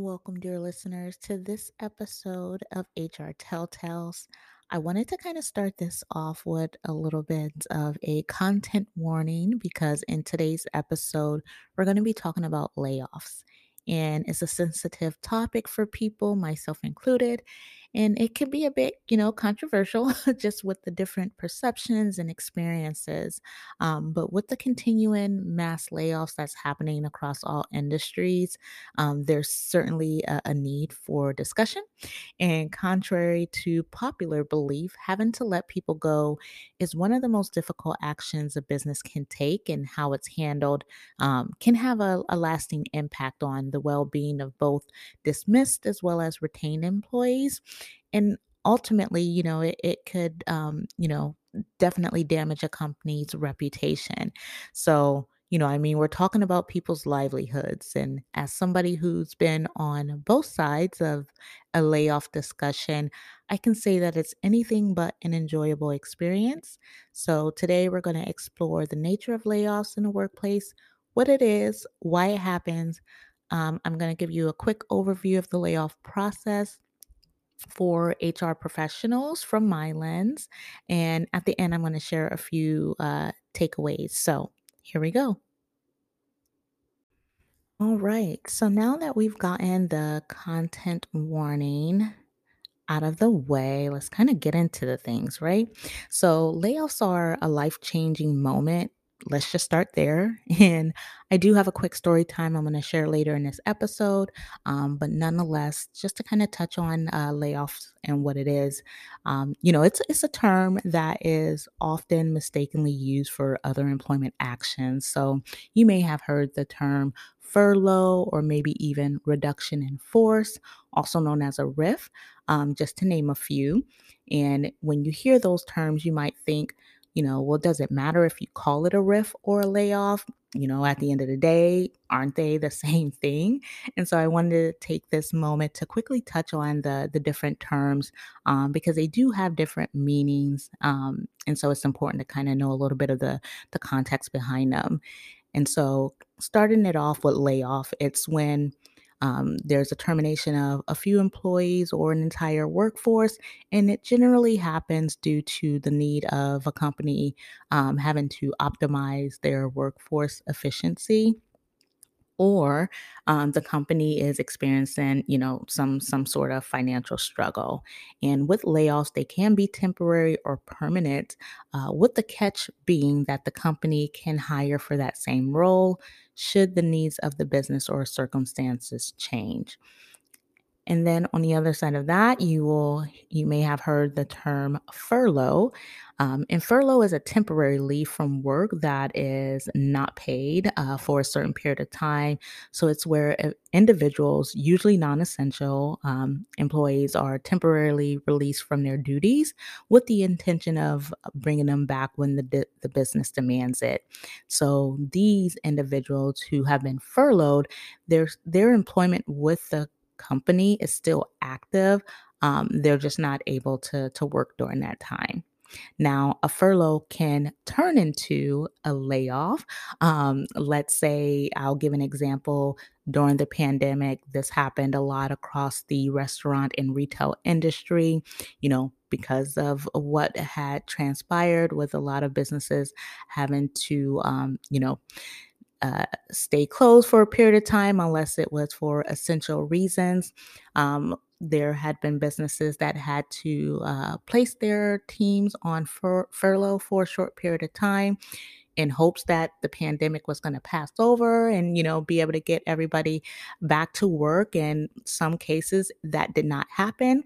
Welcome, dear listeners, to this episode of HR Telltales. I wanted to kind of start this off with a little bit of a content warning because in today's episode, we're going to be talking about layoffs. And it's a sensitive topic for people, myself included. And it can be a bit, you know, controversial just with the different perceptions and experiences. Um, but with the continuing mass layoffs that's happening across all industries, um, there's certainly a, a need for discussion. And contrary to popular belief, having to let people go is one of the most difficult actions a business can take, and how it's handled um, can have a, a lasting impact on the well being of both dismissed as well as retained employees. And ultimately, you know, it, it could, um, you know, definitely damage a company's reputation. So, you know, I mean, we're talking about people's livelihoods. And as somebody who's been on both sides of a layoff discussion, I can say that it's anything but an enjoyable experience. So, today we're going to explore the nature of layoffs in the workplace, what it is, why it happens. Um, I'm going to give you a quick overview of the layoff process for HR professionals from my lens. And at the end, I'm going to share a few uh, takeaways. So, here we go. All right. So now that we've gotten the content warning out of the way, let's kind of get into the things, right? So, layoffs are a life changing moment. Let's just start there. And I do have a quick story time I'm going to share later in this episode. Um, but nonetheless, just to kind of touch on uh, layoffs and what it is, um, you know, it's, it's a term that is often mistakenly used for other employment actions. So, you may have heard the term furlough or maybe even reduction in force, also known as a RIF um, just to name a few. And when you hear those terms, you might think, you know, well, does it matter if you call it a RIF or a layoff? You know, at the end of the day, aren't they the same thing? And so I wanted to take this moment to quickly touch on the the different terms um, because they do have different meanings, um, and so it's important to kind of know a little bit of the the context behind them. And so, starting it off with layoff, it's when um, there's a termination of a few employees or an entire workforce, and it generally happens due to the need of a company um, having to optimize their workforce efficiency or um, the company is experiencing you know some some sort of financial struggle. And with layoffs they can be temporary or permanent uh, with the catch being that the company can hire for that same role should the needs of the business or circumstances change and then on the other side of that, you will you may have heard the term furlough. Um, and furlough is a temporary leave from work that is not paid uh, for a certain period of time. So it's where uh, individuals, usually non-essential um, employees, are temporarily released from their duties with the intention of bringing them back when the the business demands it. So these individuals who have been furloughed, their their employment with the company is still active. Um, they're just not able to to work during that time. Now, a furlough can turn into a layoff. Um, let's say, I'll give an example. During the pandemic, this happened a lot across the restaurant and retail industry, you know, because of what had transpired with a lot of businesses having to, um, you know, uh, stay closed for a period of time unless it was for essential reasons. Um, there had been businesses that had to uh, place their teams on fur- furlough for a short period of time in hopes that the pandemic was going to pass over and you know be able to get everybody back to work in some cases that did not happen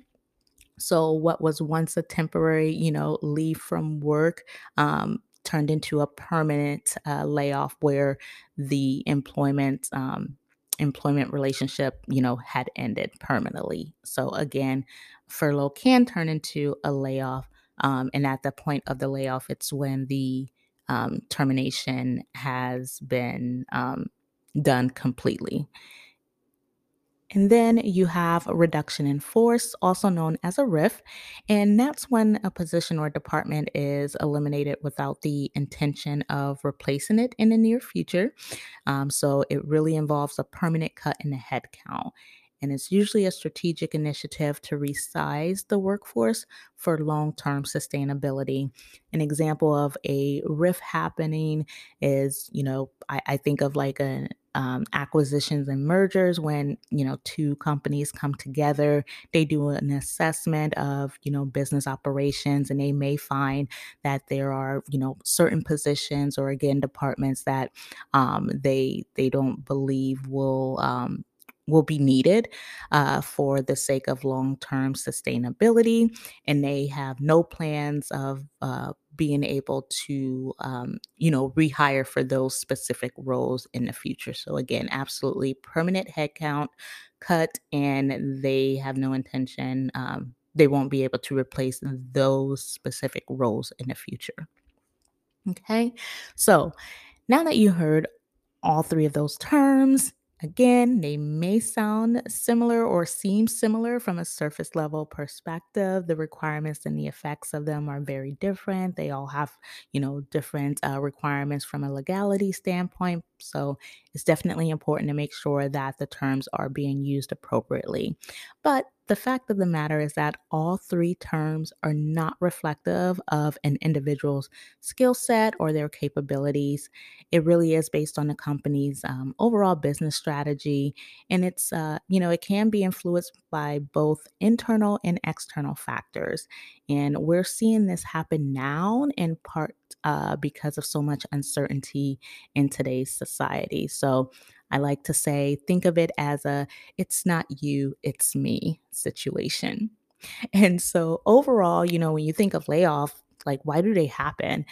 so what was once a temporary you know leave from work um, turned into a permanent uh, layoff where the employment um, employment relationship you know had ended permanently. So again furlough can turn into a layoff um, and at the point of the layoff it's when the um, termination has been um, done completely and then you have a reduction in force, also known as a RIF. And that's when a position or department is eliminated without the intention of replacing it in the near future. Um, so it really involves a permanent cut in the headcount. And it's usually a strategic initiative to resize the workforce for long term sustainability. An example of a RIF happening is, you know, I, I think of like um, acquisitions and mergers when you know two companies come together they do an assessment of you know business operations and they may find that there are you know certain positions or again departments that um, they they don't believe will um, will be needed uh, for the sake of long term sustainability. And they have no plans of uh, being able to, um, you know, rehire for those specific roles in the future. So, again, absolutely permanent headcount cut, and they have no intention. Um, they won't be able to replace those specific roles in the future. Okay, so now that you heard all three of those terms, Again, they may sound similar or seem similar from a surface level perspective. The requirements and the effects of them are very different. They all have, you know, different uh, requirements from a legality standpoint. So it's definitely important to make sure that the terms are being used appropriately. But the fact of the matter is that all three terms are not reflective of an individual's skill set or their capabilities. It really is based on the company's um, overall business strategy, and it's uh, you know it can be influenced by both internal and external factors. And we're seeing this happen now in part uh, because of so much uncertainty in today's society. So I like to say, think of it as a it's not you, it's me situation. And so overall, you know, when you think of layoff, like why do they happen?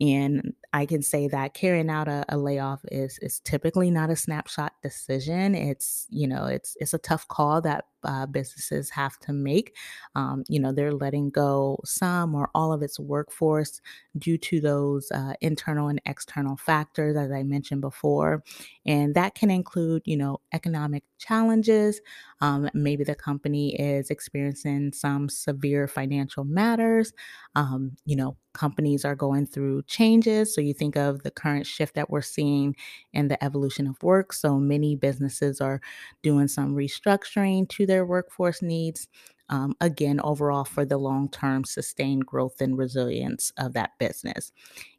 And I can say that carrying out a, a, layoff is is typically not a snapshot decision. It's you know it's it's a tough call that uh, businesses have to make. Um, you know they're letting go some or all of its workforce due to those uh, internal and external factors, as I mentioned before, and that can include you know economic challenges. Um, maybe the company is experiencing some severe financial matters. Um, you know companies are going through changes. So you think of the current shift that we're seeing in the evolution of work. So many businesses are doing some restructuring to their workforce needs. Um, again, overall, for the long term sustained growth and resilience of that business.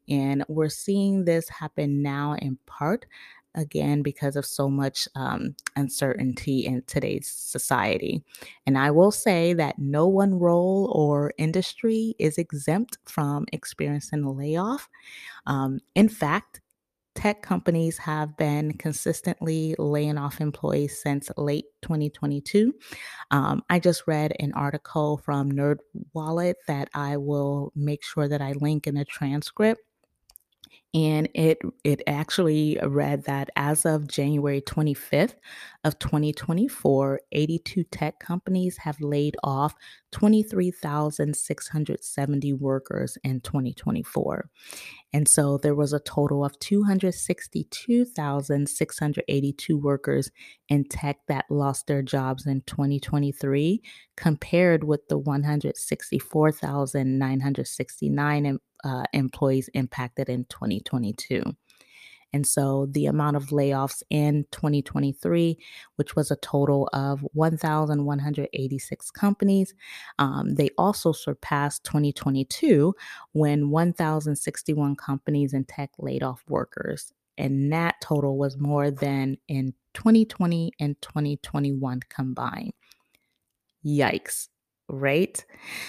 And we're seeing this happen now in part again because of so much um, uncertainty in today's society. And I will say that no one role or industry is exempt from experiencing a layoff. Um, in fact, tech companies have been consistently laying off employees since late 2022. Um, I just read an article from Nerd Wallet that I will make sure that I link in the transcript and it it actually read that as of January 25th of 2024, 82 tech companies have laid off 23,670 workers in 2024. And so there was a total of 262,682 workers in tech that lost their jobs in 2023, compared with the 164,969 uh, employees impacted in 2022. And so the amount of layoffs in 2023, which was a total of 1,186 companies, um, they also surpassed 2022 when 1,061 companies in tech laid off workers. And that total was more than in 2020 and 2021 combined. Yikes right?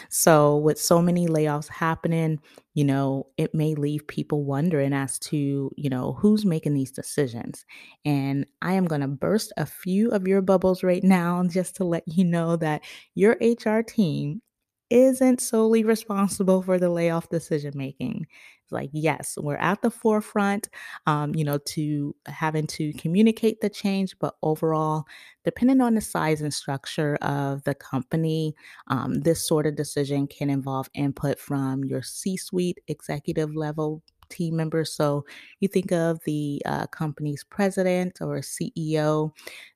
So, with so many layoffs happening, you know, it may leave people wondering as to, you know, who's making these decisions. And I am going to burst a few of your bubbles right now just to let you know that your HR team isn't solely responsible for the layoff decision making. It's like, yes, we're at the forefront, um, you know, to having to communicate the change, but overall, depending on the size and structure of the company, um, this sort of decision can involve input from your C suite executive level team members. So you think of the uh, company's president or CEO,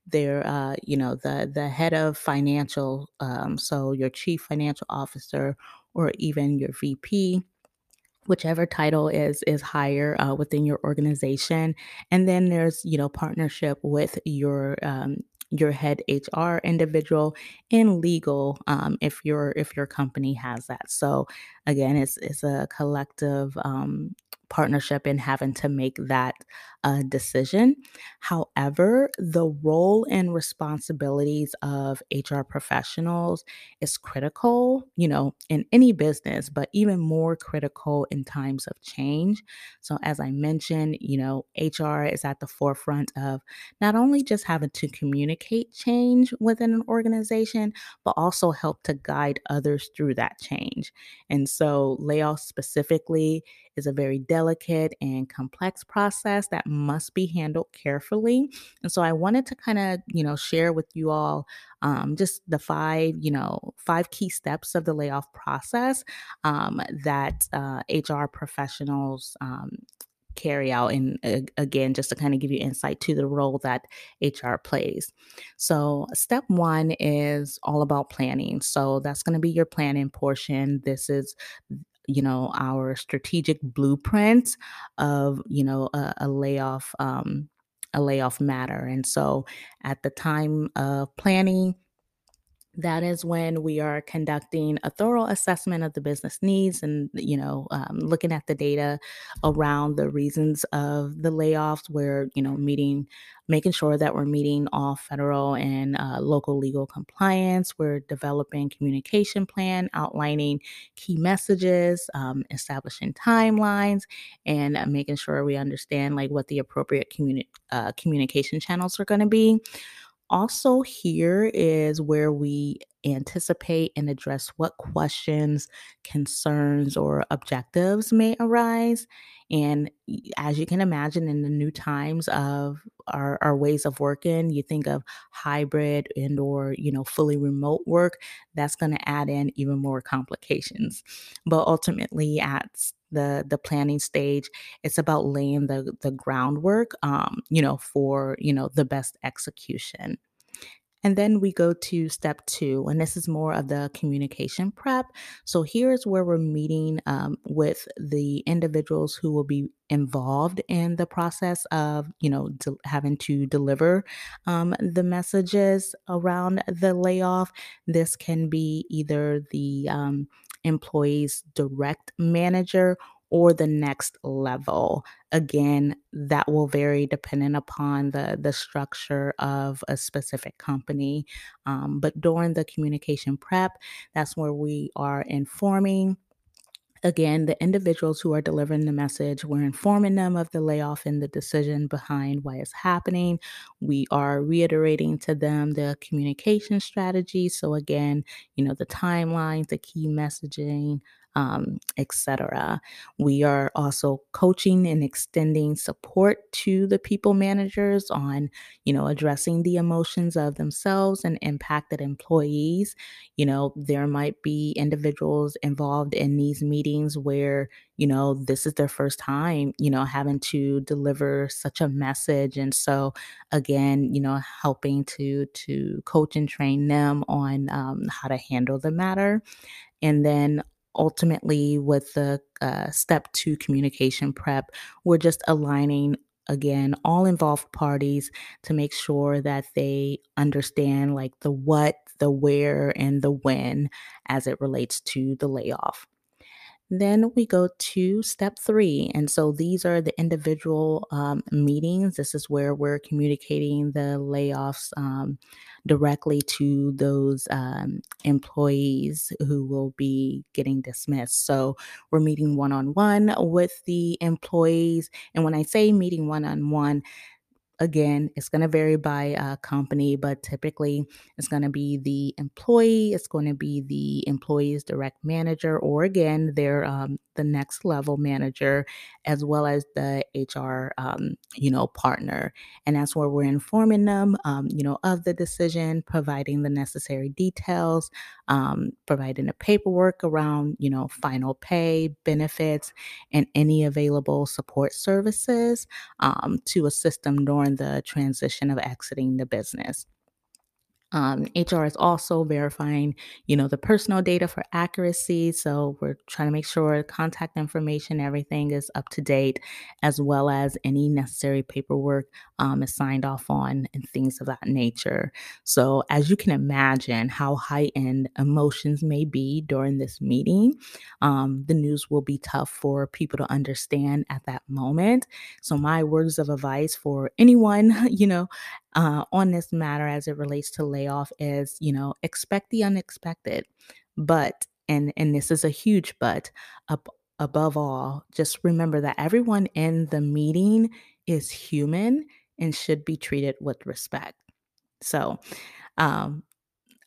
they're uh, you know the the head of financial, um, so your chief financial officer or even your VP whichever title is is higher uh, within your organization and then there's you know partnership with your um, your head HR individual, and legal um, if your if your company has that. So again, it's it's a collective um, partnership in having to make that uh, decision. However, the role and responsibilities of HR professionals is critical, you know, in any business, but even more critical in times of change. So, as I mentioned, you know, HR is at the forefront of not only just having to communicate change within an organization, but also help to guide others through that change. And so, layoff specifically is a very delicate and complex process that must be handled carefully. And so, I wanted to kind of, you know, share with you all um, just the five, you know, five key steps of the layoff process um, that uh, HR professionals um, carry out and uh, again just to kind of give you insight to the role that HR plays. So, step 1 is all about planning. So, that's going to be your planning portion. This is you know our strategic blueprint of you know a, a layoff um a layoff matter and so at the time of planning that is when we are conducting a thorough assessment of the business needs and you know um, looking at the data around the reasons of the layoffs. We're you know meeting making sure that we're meeting all federal and uh, local legal compliance. We're developing communication plan outlining key messages um, establishing timelines and uh, making sure we understand like what the appropriate communi- uh, communication channels are going to be also, here is where we anticipate and address what questions, concerns, or objectives may arise. And as you can imagine, in the new times of our, our ways of working, you think of hybrid and or you know fully remote work. That's going to add in even more complications. But ultimately, at the the planning stage, it's about laying the the groundwork, um, you know, for you know the best execution. And then we go to step two, and this is more of the communication prep. So here's where we're meeting um, with the individuals who will be involved in the process of, you know, de- having to deliver um, the messages around the layoff. This can be either the um, employee's direct manager or the next level again that will vary depending upon the the structure of a specific company um, but during the communication prep that's where we are informing Again, the individuals who are delivering the message, we're informing them of the layoff and the decision behind why it's happening. We are reiterating to them the communication strategy. So, again, you know, the timelines, the key messaging, um, etc. We are also coaching and extending support to the people managers on, you know, addressing the emotions of themselves and impacted employees you know, there might be individuals involved in these meetings where, you know, this is their first time, you know, having to deliver such a message. And so again, you know, helping to to coach and train them on um, how to handle the matter. And then ultimately, with the uh, step two communication prep, we're just aligning again all involved parties to make sure that they understand like the what, the where, and the when as it relates to the layoff. Then we go to step three. And so these are the individual um, meetings. This is where we're communicating the layoffs um, directly to those um, employees who will be getting dismissed. So we're meeting one on one with the employees. And when I say meeting one on one, Again, it's going to vary by uh, company, but typically it's going to be the employee, it's going to be the employee's direct manager, or again, their um, the next level manager, as well as the HR, um, you know, partner. And that's where we're informing them, um, you know, of the decision, providing the necessary details, um, providing the paperwork around, you know, final pay, benefits, and any available support services um, to assist them during the transition of exiting the business. Um, HR is also verifying, you know, the personal data for accuracy. So we're trying to make sure contact information, everything is up to date, as well as any necessary paperwork um, is signed off on and things of that nature. So as you can imagine, how high end emotions may be during this meeting, um, the news will be tough for people to understand at that moment. So my words of advice for anyone, you know, uh, on this matter as it relates to layoff is, you know, expect the unexpected. But, and and this is a huge but, above all, just remember that everyone in the meeting is human and should be treated with respect. So, um,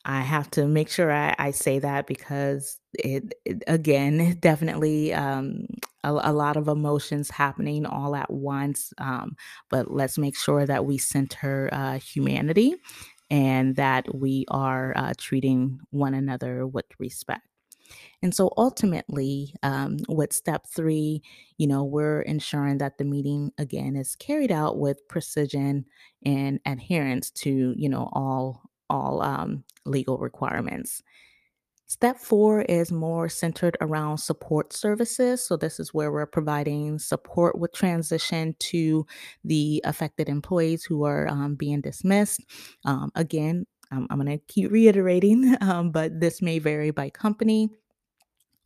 I have to make sure I, I say that because it, it again definitely um, a, a lot of emotions happening all at once. Um, but let's make sure that we center uh, humanity and that we are uh, treating one another with respect. And so ultimately, um, with step three, you know, we're ensuring that the meeting again is carried out with precision and adherence to, you know, all all um, legal requirements. Step four is more centered around support services. So, this is where we're providing support with transition to the affected employees who are um, being dismissed. Um, again, I'm, I'm going to keep reiterating, um, but this may vary by company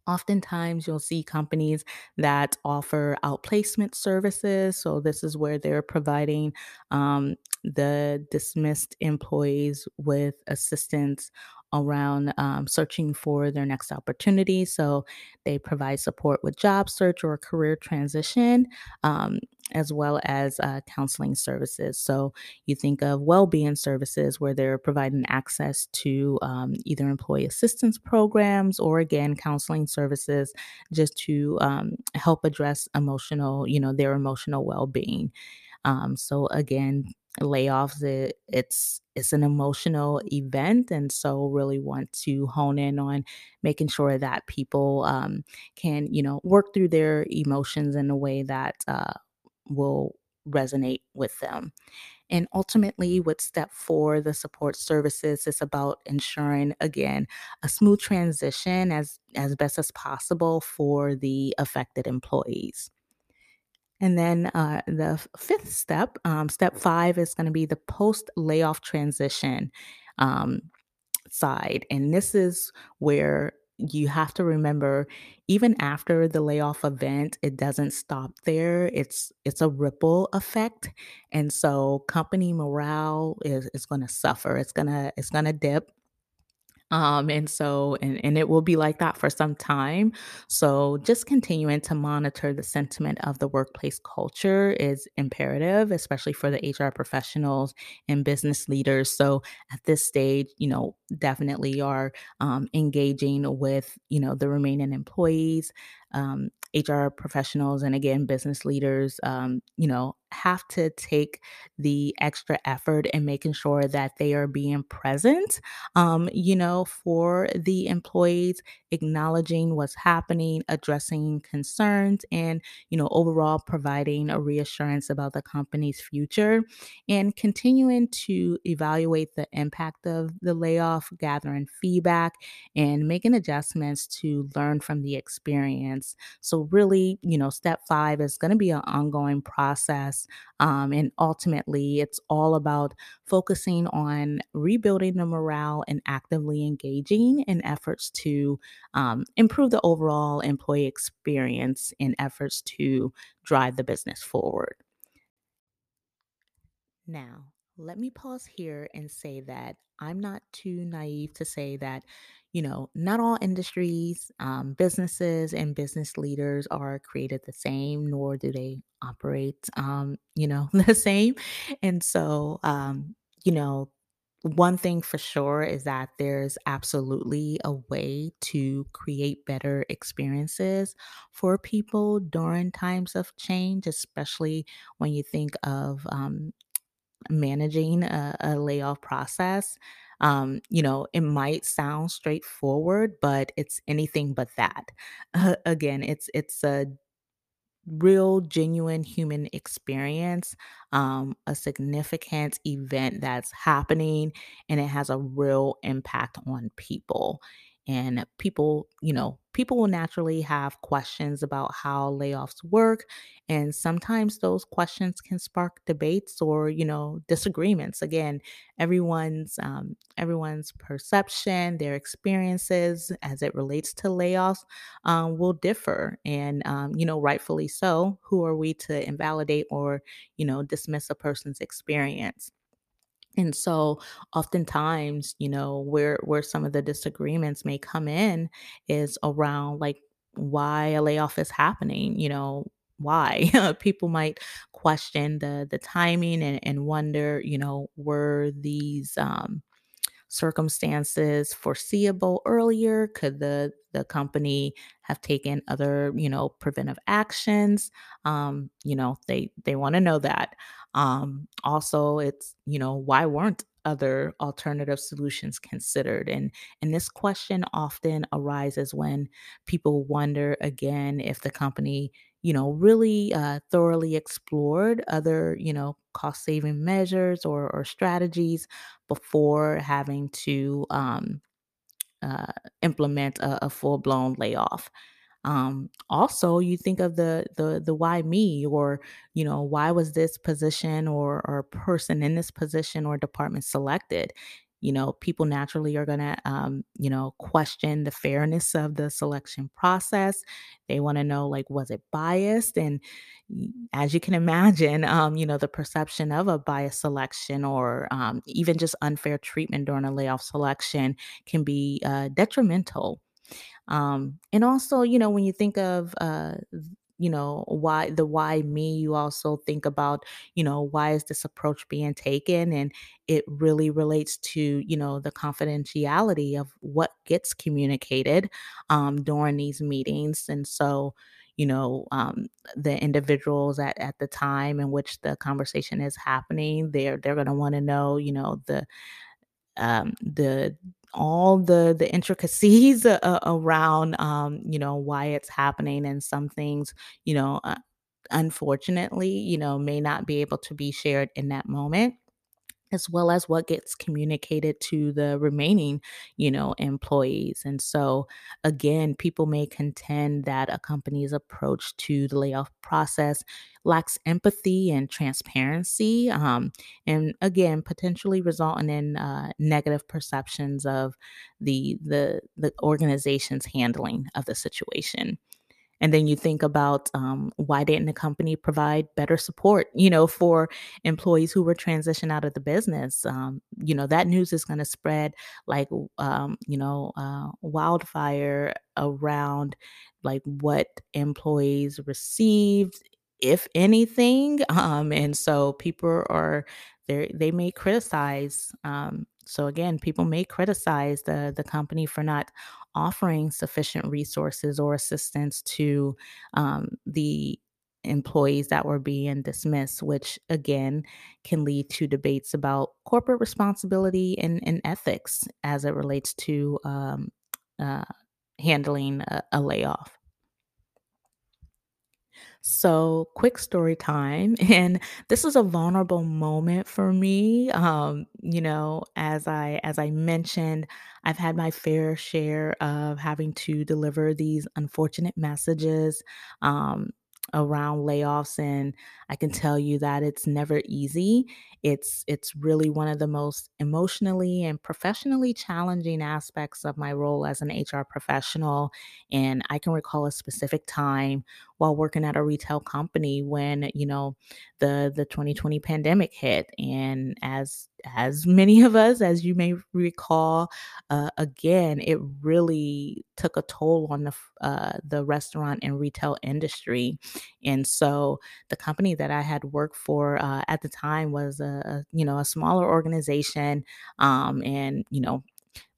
Oftentimes, you'll see companies that offer outplacement services. So, this is where they're providing um, the dismissed employees with assistance around um, searching for their next opportunity. So, they provide support with job search or career transition, um, as well as uh, counseling services. So, you think of well being services where they're providing access to um, either employee assistance programs or, again, counseling services just to um, help address emotional, you know, their emotional well being. Um, so, again, layoffs it, it's it's an emotional event and so really want to hone in on making sure that people um, can you know work through their emotions in a way that uh, will resonate with them and ultimately, with step four, the support services is about ensuring, again, a smooth transition as, as best as possible for the affected employees. And then uh, the fifth step, um, step five, is going to be the post layoff transition. Um, side. And this is where you have to remember even after the layoff event it doesn't stop there. It's it's a ripple effect and so company morale is is going to suffer. It's going to it's going to dip um, and so, and, and it will be like that for some time. So, just continuing to monitor the sentiment of the workplace culture is imperative, especially for the HR professionals and business leaders. So, at this stage, you know, definitely are um, engaging with, you know, the remaining employees, um, HR professionals, and again, business leaders, um, you know, have to take the extra effort in making sure that they are being present um, you know, for the employees, acknowledging what's happening, addressing concerns, and, you know, overall providing a reassurance about the company's future and continuing to evaluate the impact of the layoff, gathering feedback, and making adjustments to learn from the experience. So, really, you know, step five is going to be an ongoing process. Um, and ultimately, it's all about focusing on rebuilding the morale and actively engaging in efforts to um, improve the overall employee experience in efforts to drive the business forward. Now, let me pause here and say that I'm not too naive to say that, you know, not all industries, um, businesses, and business leaders are created the same, nor do they operate, um, you know, the same. And so, um, you know, one thing for sure is that there's absolutely a way to create better experiences for people during times of change, especially when you think of um, managing a, a layoff process. Um, you know, it might sound straightforward, but it's anything but that. Uh, again, it's it's a real genuine human experience, um, a significant event that's happening, and it has a real impact on people. And people, you know, people will naturally have questions about how layoffs work. And sometimes those questions can spark debates or, you know, disagreements. Again, everyone's um, everyone's perception, their experiences as it relates to layoffs um, will differ. And, um, you know, rightfully so. Who are we to invalidate or, you know, dismiss a person's experience? And so oftentimes, you know, where where some of the disagreements may come in is around like why a layoff is happening, you know, why? People might question the the timing and, and wonder, you know, were these um circumstances foreseeable earlier? Could the the company have taken other, you know, preventive actions? Um, you know, they they want to know that. Um, also, it's you know, why weren't other alternative solutions considered? And and this question often arises when people wonder again if the company you know really uh, thoroughly explored other you know cost saving measures or, or strategies before having to um, uh, implement a, a full blown layoff. Um, also, you think of the the the why me or you know why was this position or or person in this position or department selected? You know, people naturally are gonna um, you know question the fairness of the selection process. They want to know like was it biased and as you can imagine, um, you know, the perception of a biased selection or um, even just unfair treatment during a layoff selection can be uh, detrimental um, and also, you know, when you think of, uh, you know, why the why me, you also think about, you know, why is this approach being taken? And it really relates to, you know, the confidentiality of what gets communicated um, during these meetings. And so, you know, um, the individuals at, at the time in which the conversation is happening, they're they're going to want to know, you know, the um, the all the the intricacies a- a- around um, you know why it's happening and some things you know uh, unfortunately you know may not be able to be shared in that moment as well as what gets communicated to the remaining, you know, employees. And so again, people may contend that a company's approach to the layoff process lacks empathy and transparency, um, and again, potentially resulting in uh, negative perceptions of the the the organization's handling of the situation. And then you think about um, why didn't the company provide better support, you know, for employees who were transitioned out of the business? Um, you know, that news is going to spread like, um, you know, uh, wildfire around like what employees received, if anything. Um, and so people are they they may criticize. Um, so again, people may criticize the the company for not offering sufficient resources or assistance to um, the employees that were being dismissed, which again can lead to debates about corporate responsibility and, and ethics as it relates to um, uh, handling a, a layoff. So, quick story time. And this is a vulnerable moment for me. Um, you know, as I as I mentioned, I've had my fair share of having to deliver these unfortunate messages um around layoffs and I can tell you that it's never easy. It's it's really one of the most emotionally and professionally challenging aspects of my role as an HR professional and I can recall a specific time while working at a retail company when you know the the 2020 pandemic hit. And as as many of us as you may recall uh, again it really took a toll on the uh, the restaurant and retail industry. And so the company that i had worked for uh, at the time was a, you know a smaller organization um, and you know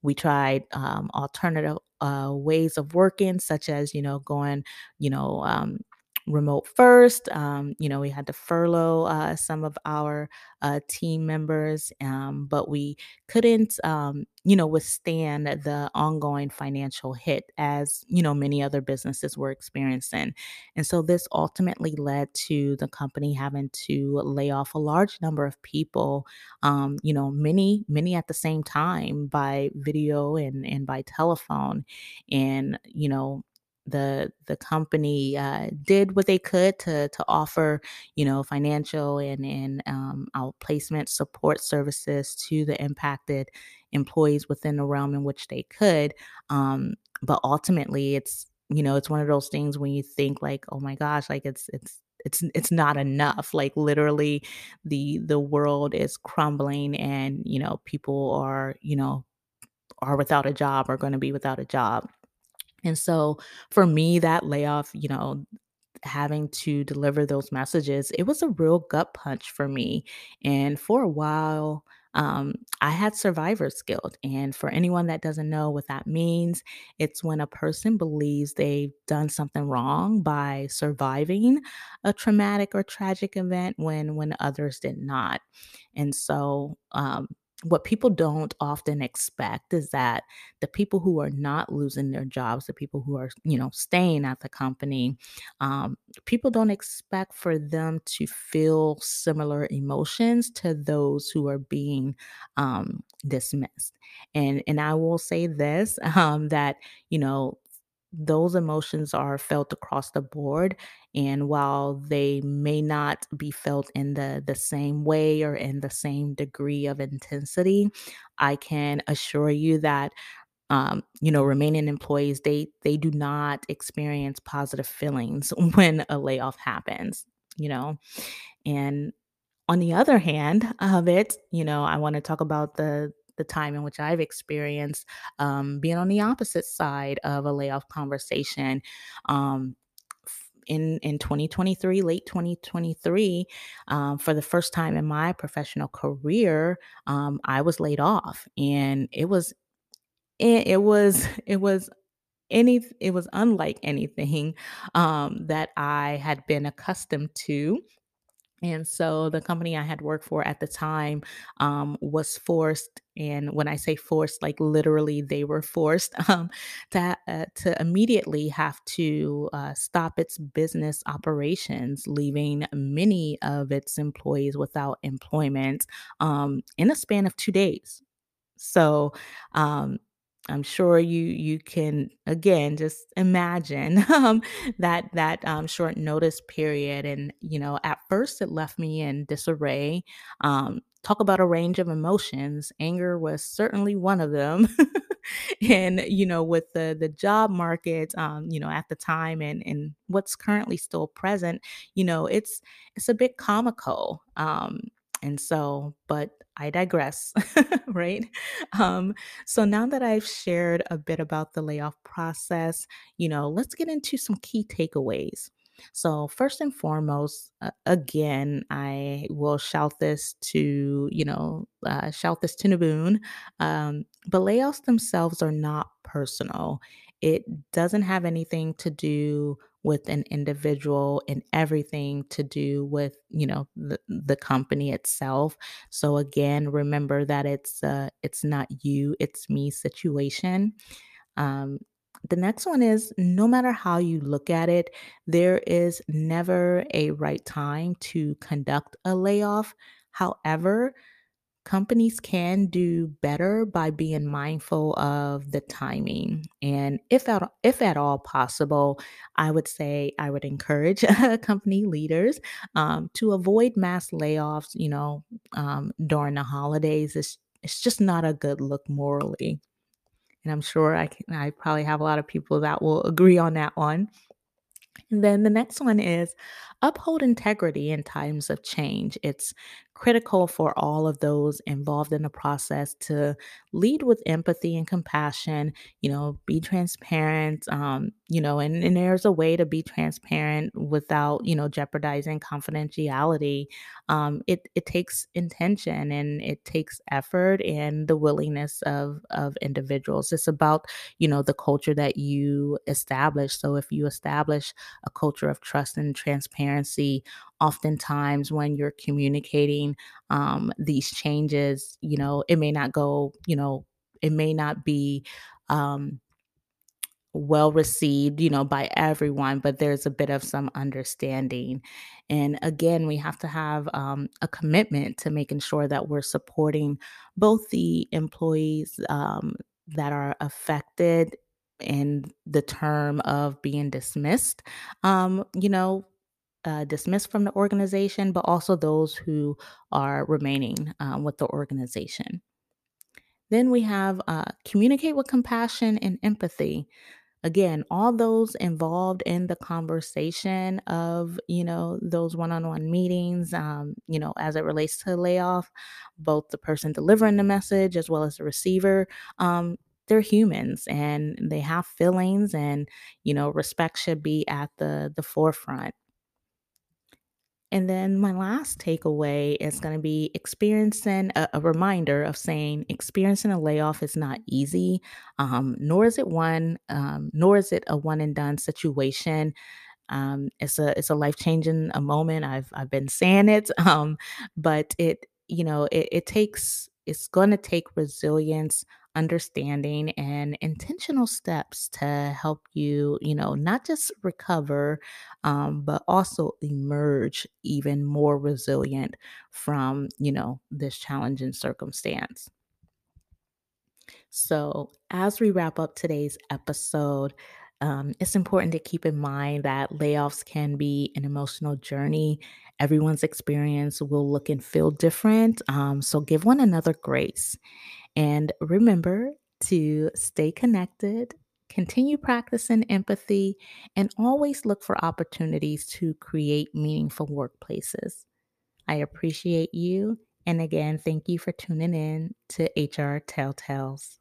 we tried um, alternative uh, ways of working, such as you know going, you know, um, remote first. Um, you know, we had to furlough uh, some of our uh, team members, um, but we couldn't, um, you know, withstand the ongoing financial hit as, you know, many other businesses were experiencing. And so this ultimately led to the company having to lay off a large number of people, um, you know, many, many at the same time by video and, and by telephone. And, you know, the the company uh, did what they could to to offer you know financial and and um, outplacement support services to the impacted employees within the realm in which they could um, but ultimately it's you know it's one of those things when you think like oh my gosh like it's it's it's it's not enough. Like literally the the world is crumbling and you know people are you know are without a job or going to be without a job and so for me, that layoff, you know, having to deliver those messages, it was a real gut punch for me. And for a while, um, I had survivor's guilt. And for anyone that doesn't know what that means, it's when a person believes they've done something wrong by surviving a traumatic or tragic event when when others did not. And so um, what people don't often expect is that the people who are not losing their jobs, the people who are, you know, staying at the company, um, people don't expect for them to feel similar emotions to those who are being um, dismissed. And and I will say this um, that you know those emotions are felt across the board and while they may not be felt in the the same way or in the same degree of intensity i can assure you that um, you know remaining employees they they do not experience positive feelings when a layoff happens you know? And on the other hand of it, you know, I want to talk about the the time in which I've experienced um, being on the opposite side of a layoff conversation. Um, in in 2023, late 2023, um, for the first time in my professional career, um, I was laid off, and it was it, it was it was any it was unlike anything um, that I had been accustomed to and so the company I had worked for at the time um, was forced, and when I say forced, like literally they were forced um, to uh, to immediately have to uh, stop its business operations, leaving many of its employees without employment um, in a span of two days. So, um, I'm sure you you can again just imagine um, that that um, short notice period, and you know, at first it left me in disarray. Um, talk about a range of emotions. Anger was certainly one of them, and you know, with the the job market, um, you know, at the time, and and what's currently still present, you know, it's it's a bit comical. Um, and so, but I digress, right? Um, so now that I've shared a bit about the layoff process, you know, let's get into some key takeaways. So, first and foremost, uh, again, I will shout this to, you know, uh, shout this to Naboon. Um, but layoffs themselves are not personal. It doesn't have anything to do with an individual and everything to do with, you know, the, the company itself. So again, remember that it's uh it's not you, it's me situation. Um the next one is no matter how you look at it, there is never a right time to conduct a layoff. However, companies can do better by being mindful of the timing. And if at, if at all possible i would say i would encourage company leaders um, to avoid mass layoffs you know um, during the holidays. It's, it's just not a good look morally. And i'm sure i can i probably have a lot of people that will agree on that one. And then the next one is uphold integrity in times of change. It's critical for all of those involved in the process to lead with empathy and compassion, you know, be transparent, um, you know, and, and there's a way to be transparent without, you know, jeopardizing confidentiality. Um, it, it takes intention and it takes effort and the willingness of, of individuals. It's about, you know, the culture that you establish. So if you establish a culture of trust and transparency. Oftentimes, when you're communicating um, these changes, you know, it may not go, you know, it may not be. Um, well received, you know, by everyone, but there's a bit of some understanding. And again, we have to have um, a commitment to making sure that we're supporting both the employees um, that are affected in the term of being dismissed, um, you know, uh, dismissed from the organization, but also those who are remaining um, with the organization. Then we have uh, communicate with compassion and empathy again, all those involved in the conversation of, you know, those one on one meetings, um, you know, as it relates to layoff, both the person delivering the message as well as the receiver, um, they're humans and they have feelings and you know respect should be at the the forefront and then my last takeaway is going to be experiencing a, a reminder of saying experiencing a layoff is not easy, um, nor is it one, um, nor is it a one and done situation. Um, it's a it's a life changing a moment. I've I've been saying it, um, but it you know it, it takes it's going to take resilience, understanding, and intentional steps to help you you know not just recover, um, but also emerge even more resilient from you know this challenging circumstance. So, as we wrap up today's episode, um, it's important to keep in mind that layoffs can be an emotional journey. Everyone's experience will look and feel different. Um, so, give one another grace. And remember to stay connected, continue practicing empathy, and always look for opportunities to create meaningful workplaces. I appreciate you. And again, thank you for tuning in to HR Telltales.